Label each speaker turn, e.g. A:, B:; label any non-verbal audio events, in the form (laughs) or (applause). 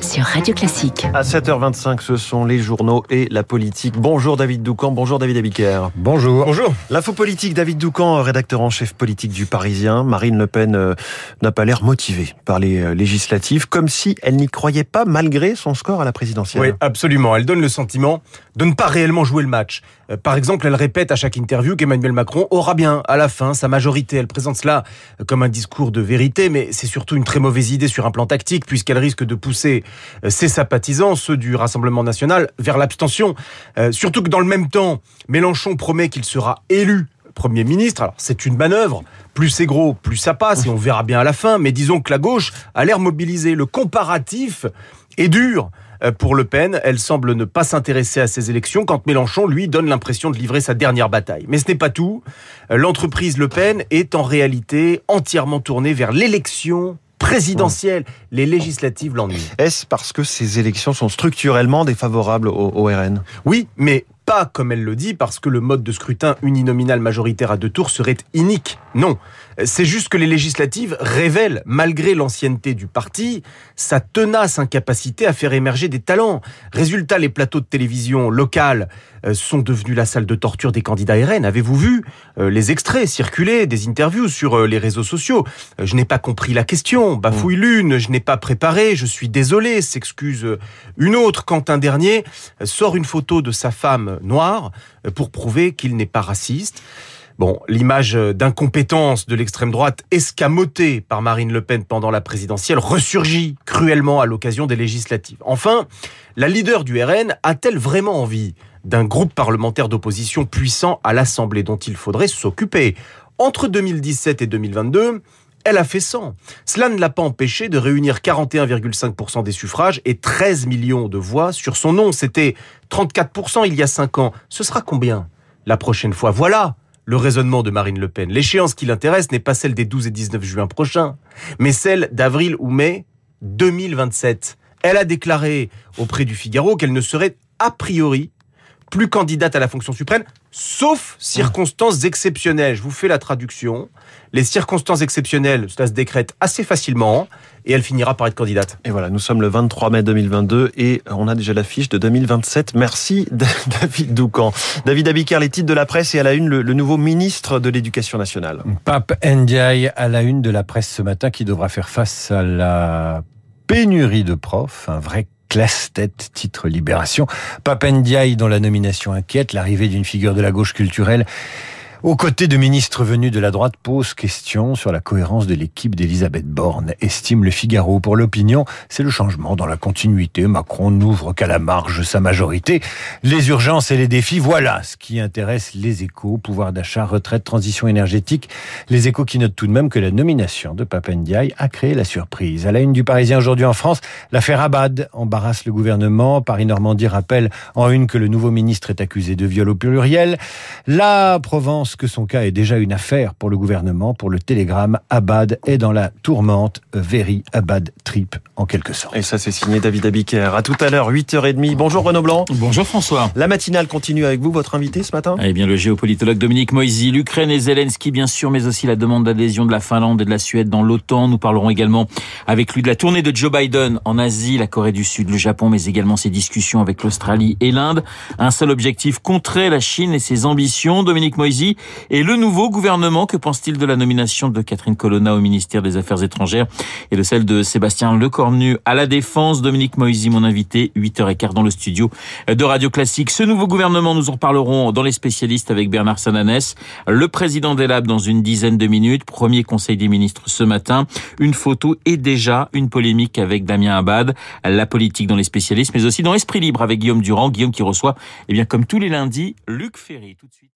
A: sur Radio Classique.
B: À 7h25, ce sont les journaux et la politique. Bonjour David Doucan, bonjour David Abiker.
C: Bonjour.
D: Bonjour.
B: L'info politique, David Doucan, rédacteur en chef politique du Parisien. Marine Le Pen euh, n'a pas l'air motivée par les euh, législatives, comme si elle n'y croyait pas malgré son score à la présidentielle.
D: Oui, absolument. Elle donne le sentiment de ne pas réellement jouer le match. Euh, Par exemple, elle répète à chaque interview qu'Emmanuel Macron aura bien, à la fin, sa majorité. Elle présente cela comme un discours de vérité, mais c'est surtout une très mauvaise idée sur un plan tactique, puisqu'elle risque de pousser euh, ses sympathisants, ceux du Rassemblement national, vers l'abstention. Euh, surtout que dans le même temps, Mélenchon promet qu'il sera élu Premier ministre. Alors, c'est une manœuvre. Plus c'est gros, plus ça passe, et on verra bien à la fin. Mais disons que la gauche a l'air mobilisée. Le comparatif est dur euh, pour Le Pen. Elle semble ne pas s'intéresser à ces élections, quand Mélenchon, lui, donne l'impression de livrer sa dernière bataille. Mais ce n'est pas tout. L'entreprise Le Pen est en réalité entièrement tournée vers l'élection présidentielle. Les législatives l'ennuient.
B: Est-ce parce que ces élections sont structurellement défavorables au, au RN
D: Oui, mais pas comme elle le dit, parce que le mode de scrutin uninominal majoritaire à deux tours serait inique. Non. C'est juste que les législatives révèlent, malgré l'ancienneté du parti, sa tenace incapacité à faire émerger des talents. Résultat, les plateaux de télévision locales euh, sont devenus la salle de torture des candidats RN. Avez-vous vu euh, les extraits circuler des interviews sur euh, les réseaux sociaux? Je n'ai pas compris la question, bafouille l'une, je n'ai pas préparé, je suis désolé, s'excuse une autre quand un dernier sort une photo de sa femme noire euh, pour prouver qu'il n'est pas raciste. Bon, l'image d'incompétence de l'extrême droite escamotée par Marine Le Pen pendant la présidentielle ressurgit cruellement à l'occasion des législatives. Enfin, la leader du RN a-t-elle vraiment envie d'un groupe parlementaire d'opposition puissant à l'Assemblée dont il faudrait s'occuper? Entre 2017 et 2022, elle a fait 100. Cela ne l'a pas empêché de réunir 41,5% des suffrages et 13 millions de voix sur son nom. C'était 34% il y a 5 ans. Ce sera combien? La prochaine fois Voilà le raisonnement de Marine Le Pen. L'échéance qui l'intéresse n'est pas celle des 12 et 19 juin prochains, mais celle d'avril ou mai 2027. Elle a déclaré auprès du Figaro qu'elle ne serait a priori plus candidate à la fonction suprême, sauf circonstances exceptionnelles. Je vous fais la traduction. Les circonstances exceptionnelles, cela se décrète assez facilement, et elle finira par être candidate.
B: Et voilà, nous sommes le 23 mai 2022 et on a déjà l'affiche de 2027. Merci (laughs) David Doucan. David Abiker, les titres de la presse et à la une, le, le nouveau ministre de l'Éducation nationale.
C: Pape Ndiaye à la une de la presse ce matin qui devra faire face à la pénurie de profs, un vrai classe-tête, titre Libération. Pape Ndiaye dont la nomination inquiète, l'arrivée d'une figure de la gauche culturelle aux côtés de ministres venus de la droite pose question sur la cohérence de l'équipe d'Elisabeth Borne, estime le Figaro. Pour l'opinion, c'est le changement dans la continuité. Macron n'ouvre qu'à la marge sa majorité. Les urgences et les défis, voilà ce qui intéresse les échos. Pouvoir d'achat, retraite, transition énergétique. Les échos qui notent tout de même que la nomination de Papendiaï a créé la surprise. À la une du Parisien aujourd'hui en France, l'affaire Abad embarrasse le gouvernement. Paris-Normandie rappelle en une que le nouveau ministre est accusé de viol au pluriel. La Provence que son cas est déjà une affaire pour le gouvernement. Pour le Télégramme, Abad est dans la tourmente. Very Abad trip, en quelque sorte.
B: Et ça, c'est signé David Abiker. À tout à l'heure, 8h30. Bonjour Renaud Blanc.
E: Bonjour François.
B: La matinale continue avec vous, votre invité ce matin
E: Eh bien, le géopolitologue Dominique Moisy, l'Ukraine et Zelensky, bien sûr, mais aussi la demande d'adhésion de la Finlande et de la Suède dans l'OTAN. Nous parlerons également avec lui de la tournée de Joe Biden en Asie, la Corée du Sud, le Japon, mais également ses discussions avec l'Australie et l'Inde. Un seul objectif, contrer la Chine et ses ambitions. Dominique Moisy et le nouveau gouvernement, que pense-t-il de la nomination de Catherine Colonna au ministère des Affaires étrangères et de celle de Sébastien Lecornu à la Défense? Dominique Moisy, mon invité, 8h15 dans le studio de Radio Classique. Ce nouveau gouvernement, nous en reparlerons dans les spécialistes avec Bernard Sananès, le président des Labs dans une dizaine de minutes, premier conseil des ministres ce matin, une photo et déjà une polémique avec Damien Abad, la politique dans les spécialistes, mais aussi dans Esprit Libre avec Guillaume Durand, Guillaume qui reçoit, eh bien, comme tous les lundis, Luc Ferry. Tout de suite.